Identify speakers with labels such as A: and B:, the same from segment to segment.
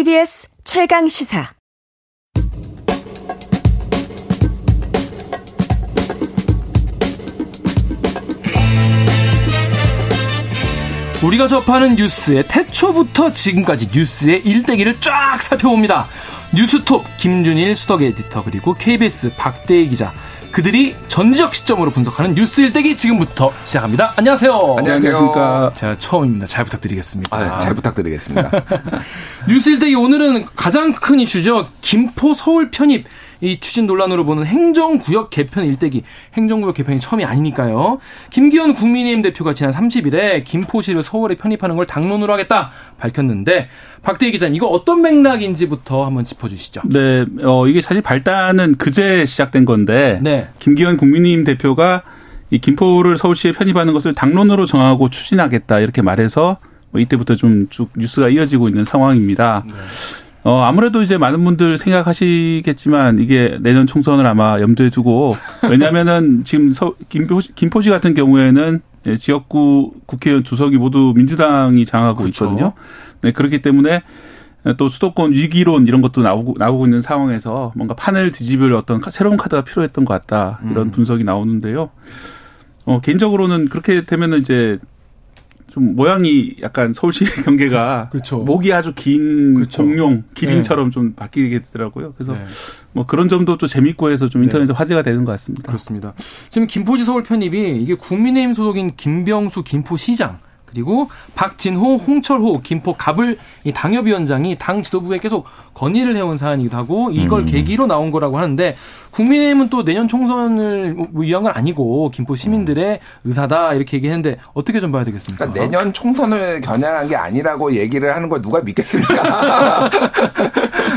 A: KBS 최강 시사.
B: 우리가 접하는 뉴스의 태초부터 지금까지 뉴스의 일대기를 쫙 살펴봅니다. 뉴스톱 김준일 수덕 에디터 그리고 KBS 박대희 기자 그들이 전지적 시점으로 분석하는 뉴스 일대기 지금부터 시작합니다. 안녕하세요.
C: 안녕하십니까.
B: 제가 처음입니다. 잘 부탁드리겠습니다.
C: 아, 잘 부탁드리겠습니다.
B: 뉴스 일대기 오늘은 가장 큰 이슈죠. 김포 서울 편입 이 추진 논란으로 보는 행정구역 개편 일대기 행정구역 개편이 처음이 아니니까요. 김기현 국민의힘 대표가 지난 30일에 김포시를 서울에 편입하는 걸 당론으로 하겠다 밝혔는데 박대희 기자님 이거 어떤 맥락인지부터 한번 짚어주시죠.
D: 네, 어, 이게 사실 발단은 그제 시작된 건데
B: 네.
D: 김기현 국민의힘 대표가 이 김포를 서울시에 편입하는 것을 당론으로 정하고 추진하겠다 이렇게 말해서 뭐 이때부터 좀 쭉 뉴스가 이어지고 있는 상황입니다.
B: 네.
D: 어, 아무래도 이제 많은 분들 생각하시겠지만 이게 내년 총선을 아마 염두에 두고 왜냐면은 지금 서, 김포, 김포시 같은 경우에는 예, 지역구 국회의원 두석이 모두 민주당이 장하고
B: 그렇죠.
D: 있거든요. 네, 그렇기 때문에 또 수도권 위기론 이런 것도 나오고 나오고 있는 상황에서 뭔가 판을 뒤집을 어떤 새로운 카드가 필요했던 것 같다 이런
B: 음.
D: 분석이 나오는데요. 어 개인적으로는 그렇게 되면은 이제 좀 모양이 약간 서울시 경계가
B: 그렇죠.
D: 목이 아주 긴
B: 그렇죠.
D: 공룡 기린처럼 좀 바뀌게 되더라고요. 그래서
B: 네.
D: 뭐 그런 점도 또 재밌고 해서 좀
B: 네.
D: 인터넷에 화제가 되는 것 같습니다.
B: 그렇습니다. 지금 김포시 서울 편입이 이게 국민의힘 소속인 김병수 김포시장 그리고 박진호, 홍철호, 김포 갑을 이 당협위원장이 당 지도부에 계속 건의를 해온 사안이기도 하고 이걸 계기로 나온 거라고 하는데 국민의힘은 또 내년 총선을 위한 건 아니고 김포 시민들의 의사다 이렇게 얘기했는데 어떻게 좀 봐야 되겠습니까?
C: 그러니까 내년 총선을 겨냥한 게 아니라고 얘기를 하는 걸 누가 믿겠습니까?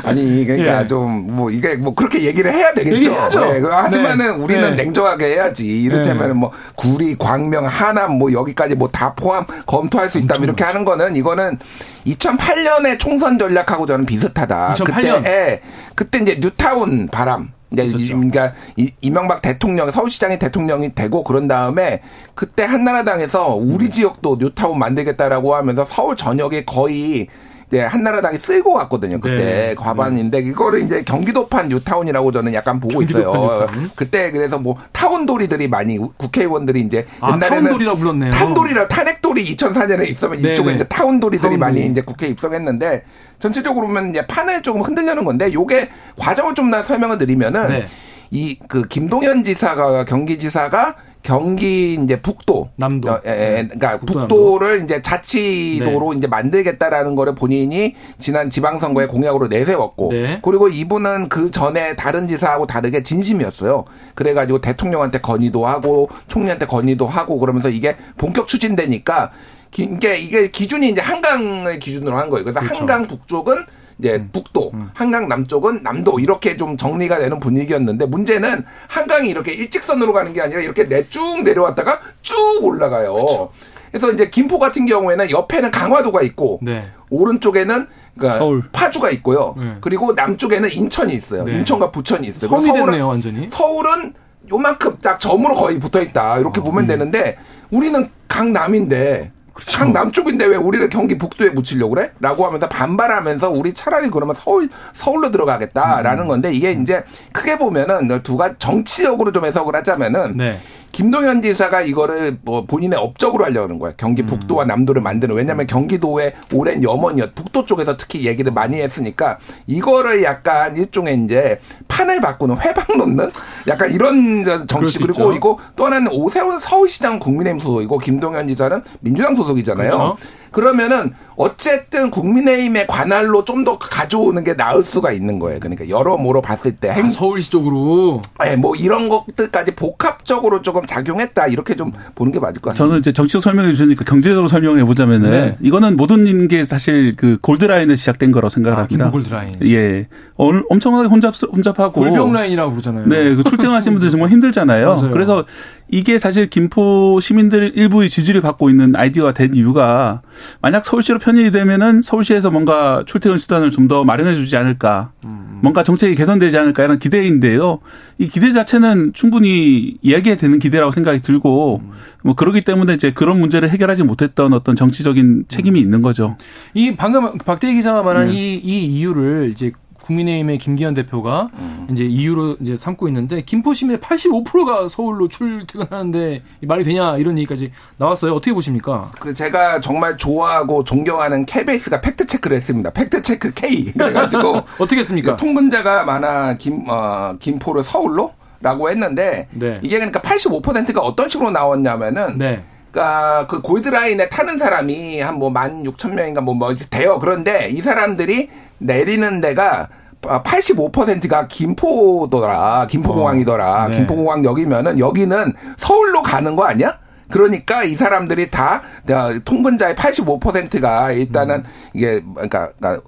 C: 아니, 그러니까
B: 예.
C: 좀뭐 이게 뭐 그렇게 얘기를 해야 되겠죠. 네, 그 하지만은
B: 네.
C: 우리는
B: 네.
C: 냉정하게 해야지. 이를테면
B: 네.
C: 뭐 구리, 광명, 하남 뭐 여기까지 뭐 다 포함 검토할 수 있다 이렇게 하는 거는 이거는 2008년의 총선 전략하고 저는 비슷하다.
B: 2008년.
C: 그때 예, 그때 이제 뉴타운 바람.
B: 있었죠.
C: 그러니까 이- 이명박 대통령 서울시장이 대통령이 되고 그런 다음에 그때 한나라당에서 우리 지역도 뉴타운 만들겠다라고 하면서 서울 전역에 거의 이제 한나라당이 쓸고 갔거든요. 그때
B: 네.
C: 과반인데 이거를 이제 경기도판 뉴타운이라고 저는 약간 보고 있어요.
B: 뉴타운.
C: 그때 그래서 뭐 타운돌이들이 많이 국회의원들이 이제
B: 아,
C: 옛날에는
B: 타운돌이라고 불렀네요.
C: 탄돌이라 탄핵돌이 2004년에 있으면
B: 네,
C: 이쪽에
B: 네.
C: 이제 타운돌이들이
B: 타운돌이.
C: 많이 이제 국회에 입성했는데 전체적으로 보면 이제 판을 조금 흔들려는 건데 요게 과정을 좀 나 설명을 드리면은
B: 네.
C: 이그 김동연 지사가 경기지사가 경기 이제 북도
B: 남도.
C: 어, 예, 예,
B: 네.
C: 그러니까
B: 북도,
C: 북도를 이제 자치도로 이제 만들겠다라는 거를 본인이 지난 지방선거에 공약으로 내세웠고
B: 네.
C: 그리고 이분은 그 전에 다른 지사하고 다르게 진심이었어요. 그래가지고 대통령한테 건의도 하고 총리한테 건의도 하고 그러면서 이게 본격 추진되니까 기- 이게 이게 기준이 이제 한강을 기준으로 한 거예요. 그래서
B: 그렇죠.
C: 한강 북쪽은 이제
B: 음.
C: 북도, 한강 남쪽은 남도 이렇게 좀 정리가 되는 분위기였는데 문제는 한강이 이렇게 일직선으로 가는 게 아니라 이렇게 내쭉 내려왔다가 쭉 올라가요.
B: 그렇죠.
C: 그래서 이제 김포 같은 경우에는 옆에는 강화도가 있고
B: 네.
C: 오른쪽에는 그러니까
D: 서울.
C: 파주가 있고요.
B: 네.
C: 그리고 남쪽에는 인천이 있어요.
B: 네.
C: 인천과 부천이 있어요.
B: 섬이
C: 서울은-
B: 됐네요, 완전히.
C: 서울은 요만큼 딱 점으로 거의 붙어 있다. 이렇게
B: 어,
C: 보면
B: 음.
C: 되는데 우리는 강남인데
B: 그렇죠.
C: 강 남쪽인데 왜 우리를 경기 북도에 묻히려고 그래? 라고 하면서 반발하면서 우리 차라리 그러면 서울 서울로
B: 음.
C: 들어가겠다라는 건데 이게 이제 크게 보면은 두 가지 정치적으로 좀 해석을 하자면은
B: 네.
C: 김동연 지사가 이거를 뭐 본인의 업적으로 하려고 하는 거예요. 경기 북도와 남도를 만드는. 왜냐하면 경기도의 오랜 염원이었. 북도 쪽에서 특히 얘기를 많이 했으니까 이거를 약간 일종의 이제 판을 바꾸는 회방 놓는 약간 이런 정치
B: 수
C: 그리고. 이거 또 하나는 오세훈 서울시장 국민의힘 소속이고 김동연 지사는 민주당 소속이잖아요.
B: 그렇죠.
C: 그러면은 어쨌든 국민의힘의 관할로 좀 더 가져오는 게 나을 수가 있는 거예요. 그러니까 여러모로 봤을 때 행,
B: 아, 서울시 쪽으로
C: 예, 뭐 이런 것들까지 복합적으로 조금 작용했다 이렇게 좀 보는 게 맞을 것 같습니다.
D: 저는 이제 정치적 설명해 주시니까 경제적으로 설명해 보자면은
B: 네.
D: 이거는 모든 게 사실 그 골드라인에 시작된 거라고 생각을
B: 아,
D: 합니다.
B: 김포 골드라인.
D: 예. 어, 엄청나게 혼잡, 혼잡하고.
B: 골병 라인이라고 그러잖아요.
D: 네, 그 출퇴근하시는 분들 정말 힘들잖아요.
B: 맞아요.
D: 그래서 이게 사실 김포 시민들 일부의 지지를 받고 있는 아이디어가 된 이유가 만약 서울시로 편입이 되면은 서울시에서 뭔가 출퇴근 수단을 좀 더 마련해 주지 않을까. 뭔가 정책이 개선되지 않을까 이런 기대인데요. 이 기대 자체는 충분히 이야기가 되는 기대라고 생각이 들고 뭐 그러기 때문에 이제 그런 문제를 해결하지 못했던 어떤 정치적인 책임이 있는 거죠.
B: 이 방금 박대기 기자가 말한 네. 이, 이 이유를 이제 국민의힘의 김기현 대표가 음. 이제 이유로 이제 삼고 있는데 김포 시민의 85%가 서울로 출퇴근하는데 말이 되냐 이런 얘기까지 나왔어요. 어떻게 보십니까?
C: 그 제가 정말 좋아하고 존경하는 KBS가 팩트 체크를 했습니다. 팩트 체크 K 그래가지고
B: 어떻게 했습니까?
C: 통근자가 많아 김 어, 김포를 서울로 라고 했는데 네. 이게 그러니까 85%가 어떤 식으로 나왔냐면은 네. 그러니까 그 골드라인에 타는 사람이 한 뭐 만 육천 명인가 뭐, 뭐 돼요. 그런데 이 사람들이 내리는 데가 85%가 김포더라. 김포공항이더라. 어, 네. 김포공항역이면은 여기는 서울로 가는 거 아니야? 그러니까 이 사람들이 다 통근자의 85%가 일단은 음. 이게 그러니까, 그러니까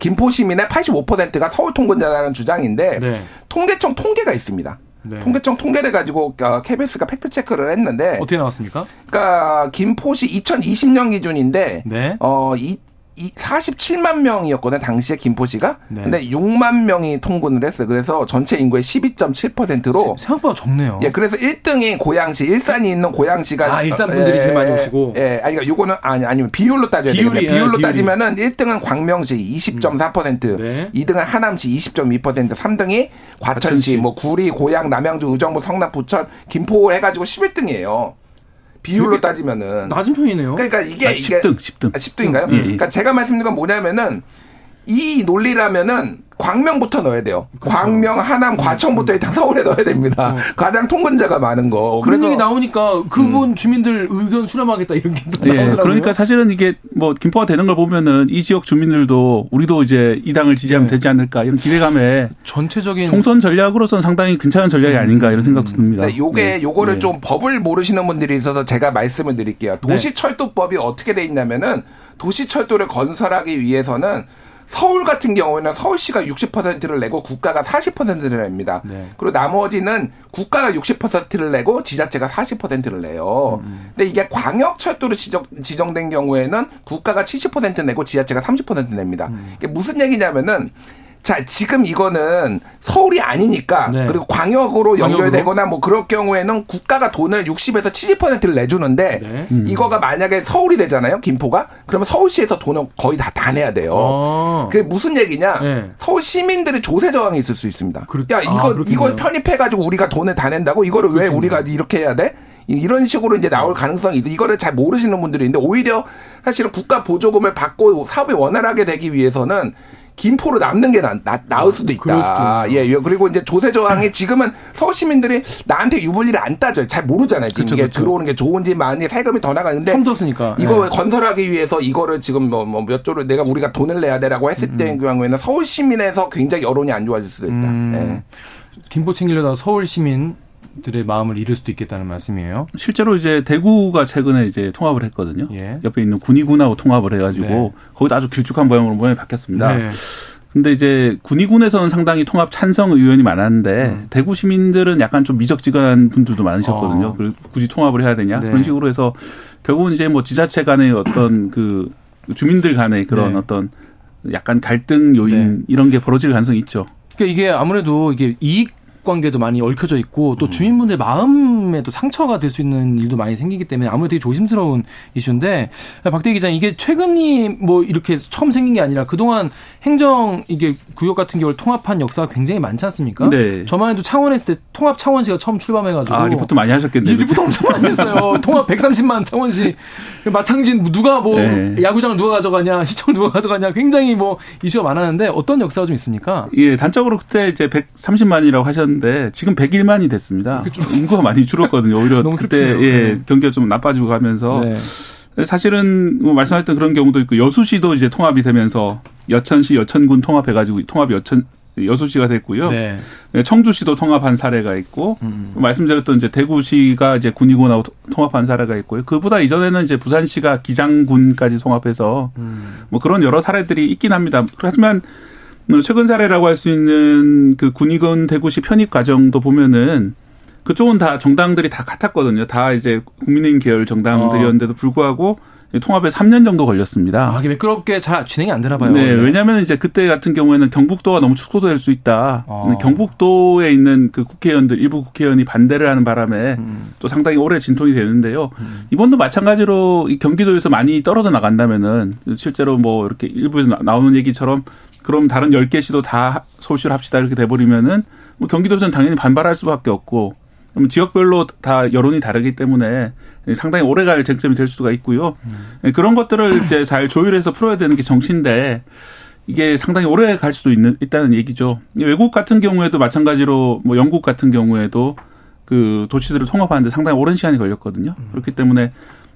C: 김포 시민의 85%가 서울 통근자라는 주장인데 네. 통계청 통계가 있습니다. 네. 통계청 통계를 가지고 KBS가 어, 팩트 체크를 했는데
B: 어떻게 나왔습니까?
C: 그러니까 김포시 2020년 기준인데 네. 어 이, 이 47만 명이었거든요. 당시에 김포시가. 네. 근데 6만 명이 통근을 했어요. 그래서 전체 인구의 12.7%로
B: 생각보다 적네요.
C: 예, 그래서 1등이 고양시, 일산이 있는 고양시가
B: 아, 일산 분들이 예, 제일 많이 오시고.
C: 예, 아니 그러니까 요거는 아니 아니면 비율로 따져야 비율이, 되겠네요. 비율로 예, 따지면은 1등은 광명시 20.4%, 음. 네. 2등은 하남시 20.2%, 3등이 과천시, 뭐 구리, 고양, 남양주, 의정부, 성남, 부천, 김포 해 가지고 11등이에요. 비율로 따지면은
B: 낮은 편이네요.
C: 그러니까 이게
D: 아, 10등, 10등.
C: 아, 10등인가요? 음. 그러니까 제가 말씀드린 건 뭐냐면은 이 논리라면은 광명부터 넣어야 돼요. 그렇죠. 광명, 하남, 과천부터 일단 서울에 넣어야 됩니다. 어. 가장 통근자가 많은 거.
B: 그런 얘기 나오니까 그분 음. 주민들 의견 수렴하겠다 이런 게 네, 나오더라고요.
D: 그러니까 사실은 이게 뭐 김포가 되는 걸 보면은 이 지역 주민들도 우리도 이제 이 당을 지지하면 네. 되지 않을까 이런 기대감에
B: 전체적인
D: 총선 전략으로서는 상당히 괜찮은 전략이 음. 아닌가 이런 생각도 듭니다.
C: 네, 요게 네. 요거를 네. 좀 법을 모르시는 분들이 있어서 제가 말씀을 드릴게요. 네. 도시철도법이 어떻게 돼 있냐면은 도시철도를 건설하기 위해서는 서울 같은 경우에는 서울시가 60%를 내고 국가가 40%를 냅니다. 네. 그리고 나머지는 국가가 60%를 내고 지자체가 40%를 내요. 음. 근데 이게 광역철도로 지정, 지정된 경우에는 국가가 70% 내고 지자체가 30% 냅니다. 음. 이게 무슨 얘기냐면은 자, 지금 이거는 서울이 아니니까 네. 그리고 광역으로 연결되거나 뭐 그럴 경우에는 국가가 돈을 60에서 70%를 내주는데 네. 음. 이거가 만약에 서울이 되잖아요, 김포가. 그러면 서울시에서 돈을 거의 다 다 내야 돼요. 아. 그게 무슨 얘기냐? 네. 서울 시민들의 조세 저항이 있을 수 있습니다. 그렇, 야, 이거 아, 이걸 편입해 가지고 우리가 돈을 다 낸다고 이거를 왜 우리가 이렇게 해야 돼? 이런 식으로 이제 나올 가능성이 있어. 이거를 잘 모르시는 분들이 있는데 오히려 사실은 국가 보조금을 받고 사업이 원활하게 되기 위해서는 김포로 남는 게 나, 나, 나을 수도 있다. 예, 예, 그리고 이제 조세 저항이 지금은 서울 시민들이 나한테 유불리를 안 따져요. 잘 모르잖아요. 지금 그쵸, 이게 그쵸. 들어오는 게 좋은지 많이 세금이 더 나가는데.
B: 들었으니까.
C: 이거 네. 건설하기 위해서 이거를 지금 뭐, 뭐몇 조를 내가 우리가 돈을 내야 되라고 했을 음. 때 경우에는 서울 시민에서 굉장히 여론이 안 좋아질 수도 있다. 음. 예.
B: 김포 챙기려다 서울 시민 들의 마음을 잃을 수도 있겠다는 말씀이에요.
D: 실제로 이제 대구가 최근에 이제 통합을 했거든요. 예. 옆에 있는 군위군하고 통합을 해가지고 네. 거기도 아주 길쭉한 모양으로 모양이 바뀌었습니다. 네. 근데 이제 군위군에서는 상당히 통합 찬성 의원이 많았는데 음. 대구 시민들은 약간 좀 미적지근한 분들도 많으셨거든요. 어. 굳이 통합을 해야 되냐 네. 그런 식으로 해서 결국은 이제 뭐 지자체 간의 어떤 그 주민들 간의 그런 네. 어떤 약간 갈등 요인 네. 이런 게 벌어질 가능성이 있죠.
B: 그러니까 이게 아무래도 이게 이익 관계도 많이 얽혀져 있고 또 음. 주민분들 마음에도 상처가 될 수 있는 일도 많이 생기기 때문에 아무래도 되게 조심스러운 이슈인데 박대기 기자 이게 최근이 뭐 이렇게 처음 생긴 게 아니라 그동안 행정 이게 구역 같은 경우를 통합한 역사가 굉장히 많지 않습니까? 네. 저만 해도 창원 했을 때 통합 창원시가 처음 출범해가지고
D: 아 리포트 많이 하셨겠네요.
B: 리포트 엄청 많이 했어요. 통합 130만 창원시 마창진 누가 뭐 네. 야구장 누가 가져가냐 시청 누가 가져가냐 굉장히 뭐 이슈가 많았는데 어떤 역사가 좀 있습니까?
D: 예 단적으로 그때 이제 130만이라고 하셨 하셨는데 지금 101만이 됐습니다. 인구가 많이 줄었거든요. 오히려 그때 예, 네. 경기가 좀 나빠지고 가면서 네. 사실은 뭐 말씀하셨던 그런 경우도 있고 여수시도 이제 통합이 되면서 여천시 여천군 통합해가지고 통합이 여천 여수시가 됐고요. 네. 네 청주시도 통합한 사례가 있고 음. 말씀드렸던 이제 대구시가 이제 군위군하고 통합한 사례가 있고요. 그보다 이전에는 이제 부산시가 기장군까지 통합해서 음. 뭐 그런 여러 사례들이 있긴 합니다. 하지만 최근 사례라고 할 수 있는 그 군의군 대구시 편입 과정도 보면은 그쪽은 다 정당들이 다 같았거든요. 다 이제 국민의힘 계열 정당들이었는데도 불구하고 통합에 3년 정도 걸렸습니다.
B: 아, 이게 매끄럽게 잘 진행이 안 되나 봐요.
D: 네, 왜냐하면 이제 그때 같은 경우에는 경북도가 너무 축소될 수 있다.
B: 아.
D: 경북도에 있는 그 국회의원들 일부 국회의원이 반대를 하는 바람에
B: 음.
D: 또 상당히 오래 진통이 되는데요. 이번도 마찬가지로 이 경기도에서 많이 떨어져 나간다면은 실제로 뭐 이렇게 일부에서 나- 나오는 얘기처럼 그럼 다른 10개 시도 다 서울시로 합시다 이렇게 돼버리면은 뭐 경기도에서는 당연히 반발할 수밖에 없고 그럼 지역별로 다 여론이 다르기 때문에 상당히 오래갈 쟁점이 될 수가 있고요. 네, 그런 것들을 이제 잘 조율해서 풀어야 되는 게 정치인데 이게 상당히 오래 갈 수도 있는 있다는 얘기죠. 외국 같은 경우에도 마찬가지로 뭐 영국 같은 경우에도 그 도시들을 통합하는데 상당히 오랜 시간이 걸렸거든요. 그렇기 때문에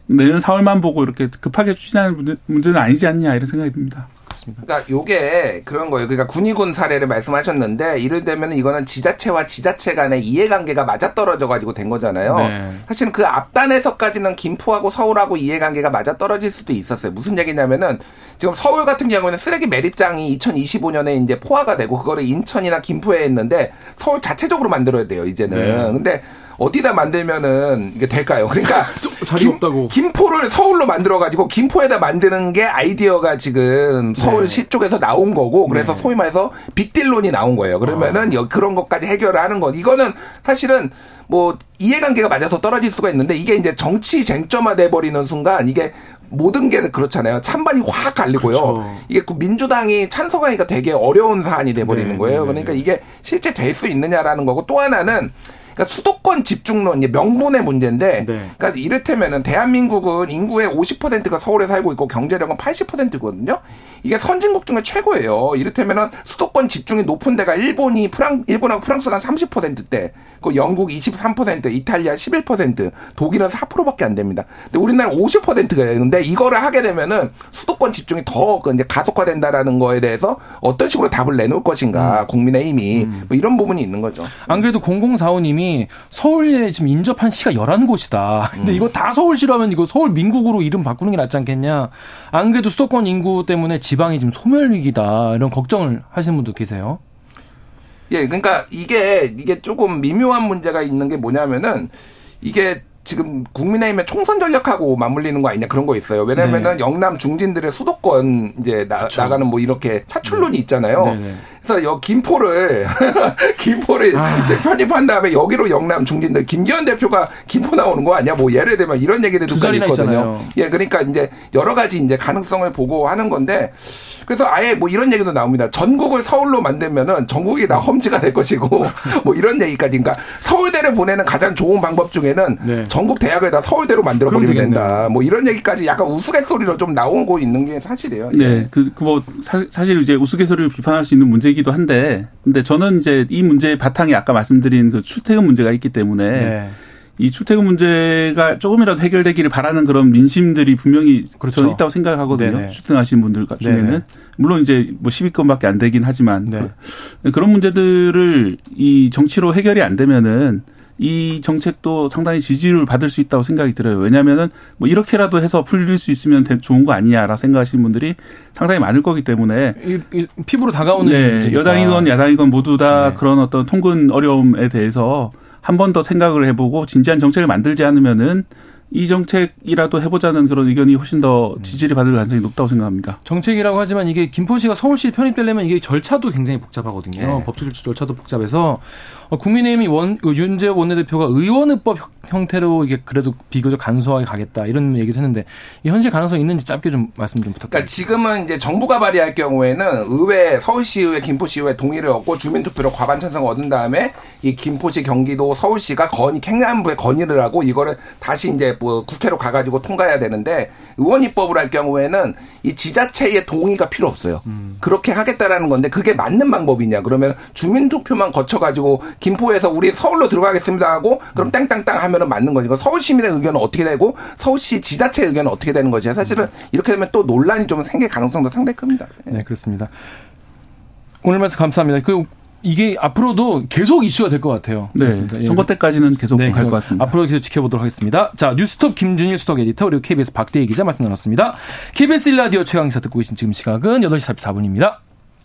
D: 내년 4월만 보고 이렇게 급하게 추진하는 문제- 문제는 아니지 않냐 이런 생각이 듭니다.
C: 그러니까 요게 그런 거예요. 그러니까 군의군 사례를 말씀하셨는데 이를테면 이거는 지자체와 지자체 간의 이해관계가 맞아떨어져 가지고 된 거잖아요.
B: 네.
C: 사실은 그 앞단에서까지는 김포하고 서울하고 이해관계가 맞아떨어질 수도 있었어요. 무슨 얘기냐면은 지금 서울 같은 경우에는 쓰레기 매립장이 2025년에 이제 포화가 되고 그거를 인천이나 김포에 했는데 서울 자체적으로 만들어야 돼요, 이제는.
B: 네.
C: 근데 어디다 만들면은 이게 될까요? 그러니까
B: 자리가 없다고.
C: 김포를 서울로 만들어 가지고 김포에다 만드는 게 아이디어가 지금 서울시
B: 네.
C: 쪽에서 나온 거고 그래서 소위 말해서 빅딜론이 나온 거예요. 그러면은
B: 아.
C: 여- 그런 것까지 해결을 하는 것. 이거는 사실은 뭐 이해관계가 맞아서 떨어질 수가 있는데 이게 이제 정치 쟁점화돼 버리는 순간 이게 모든 게 그렇잖아요. 찬반이 확 갈리고요.
B: 그렇죠.
C: 이게 그 민주당이 찬성하기가 되게 어려운 사안이 돼 버리는
B: 네,
C: 거예요.
B: 네, 네,
C: 그러니까
B: 네.
C: 이게 실제 될 수 있느냐라는 거고 또 하나는 그러니까 수도권 집중론 이제 명분의 문제인데
B: 네.
C: 그러니까 이를테면은 대한민국은 인구의 50%가 서울에 살고 있고 경제력은 80%거든요. 이게 선진국 중에 최고예요. 이를테면은 수도권 집중이 높은 데가 일본이 프랑 일본하고 프랑스가 한 30%대, 그 영국 23%, 이탈리아 11%, 독일은 4%밖에 안 됩니다. 근데 우리나라 50%예요. 근데 이거를 하게 되면은 수도권 집중이 더그 이제 가속화된다라는 거에 대해서 어떤 식으로 답을 내놓을 것인가 국민의힘이 뭐 이런 부분이 있는 거죠.
B: 안 그래도 0045님이 서울에 지금 인접한 시가 11곳이다. 근데 이거 다 서울시로 하면 이거 서울 민국으로 이름 바꾸는 게 낫지 않겠냐. 안 그래도 수도권 인구 때문에 지방이 지금 소멸 위기다. 이런 걱정을 하시는 분도 계세요.
C: 예, 그러니까 이게 이게 조금 미묘한 문제가 있는 게 뭐냐면은 이게 지금 국민의힘의 총선 전략하고 맞물리는 거 아니냐 그런 거 있어요. 왜냐면은
B: 네.
C: 영남 중진들의 수도권 이제 나, 가는 뭐 이렇게 차출론이 있잖아요.
B: 네 네.
C: 그래서 여 김포를 김포를
B: 아.
C: 편입한 다음에 여기로 영남 중진들 김기현 대표가 김포 나오는 거 아니야? 뭐 예를 들면 이런 얘기들도 있거든요.
B: 있잖아요.
C: 예, 그러니까 이제 여러 가지 이제 가능성을 보고 하는 건데 그래서 아예 뭐 이런 얘기도 나옵니다. 전국을 서울로 만들면은 전국이 다 험지가 될 것이고 뭐 이런 얘기까지. 그러니까 서울대를 보내는 가장 좋은 방법 중에는
B: 네.
C: 전국 대학을 다 서울대로 만들어 버리면. 된다. 뭐 이런 얘기까지 약간 우스갯소리로 좀 나오고 있는 게 사실이에요. 예.
D: 네, 그, 그 뭐, 사실 이제 우스갯소리를 비판할 수 있는 문제 이기도 한데, 근데 저는 이제 이 문제의 바탕에 아까 말씀드린 그 출퇴근 문제가 있기 때문에,
B: 네.
D: 이 출퇴근 문제가 조금이라도 해결되기를 바라는 그런 민심들이 분명히
B: 그렇죠.
D: 저는 있다고 생각하거든요.
B: 네네.
D: 출퇴근하시는 분들 중에는.
B: 네네.
D: 물론 이제 뭐 10위권밖에 안 되긴 하지만,
B: 네.
D: 그- 그런 문제들을 이 정치로 해결이 안 되면은 이 정책도 상당히 지지를 받을 수 있다고 생각이 들어요. 왜냐하면은 뭐 이렇게라도 해서 풀릴 수 있으면 되- 좋은 거 아니냐라 생각하시는 분들이 상당히 많을 거기 때문에
B: 이, 이 피부로 다가오는
D: 네. 여당이건 야당이건 모두 다
B: 네.
D: 그런 어떤 통근 어려움에 대해서 한 번 더 생각을 해보고 진지한 정책을 만들지 않으면은 이 정책이라도 해보자는 그런 의견이 훨씬 더 지지를 받을 가능성이 높다고 생각합니다.
B: 정책이라고 하지만 이게 김포시가 서울시 편입되려면 이게 절차도 굉장히 복잡하거든요.
C: 네.
B: 법적 절차도 복잡해서 어, 국민의힘이 원, 그 윤재욱 원내대표가 의원의법 형- 형태로 이게 그래도 비교적 간소하게 가겠다 이런 얘기도 했는데 이 현실 가능성 이 있는지 짧게 좀 말씀 좀 부탁드립니다.
C: 그러니까 지금은 이제 정부가 발의할 경우에는 의회, 서울시의회, 김포시의회 동의를 얻고 주민투표로 과반 찬성을 얻은 다음에 이 김포시, 경기도, 서울시가 건의, 행안부에 건의를 하고 이거를 다시 이제 뭐 국회로 가가지고 통과해야 되는데 의원 입법을 할 경우에는 이 지자체의 동의가 필요 없어요. 그렇게 하겠다라는 건데 그게 맞는 방법이냐? 그러면 주민투표만 거쳐가지고 김포에서 우리 서울로 들어가겠습니다 하고 그럼 땡땅땅 하면 은 맞는 거지. 서울 시민의 의견은 어떻게 되고 서울시 지자체 의견은 어떻게 되는 거지? 사실은 이렇게 되면 또 논란이 좀 생길 가능성도 상당히 큽니다.
B: 네, 그렇습니다. 오늘 말씀 감사합니다. 그 이게 앞으로도 계속 이슈가 될 것 같아요.
D: 네,
B: 그렇습니다. 예.
D: 선거 때까지는 계속
B: 네,
D: 갈것
B: 그럼
D: 같습니다.
B: 앞으로 계속 지켜보도록 하겠습니다. 자, 뉴스톱 김준일 수석 에디터 그리고 KBS 박대희 기자 말씀 나눴습니다. KBS 1라디오 최강시사 듣고 계신 지금 시각은 8시 44분입니다.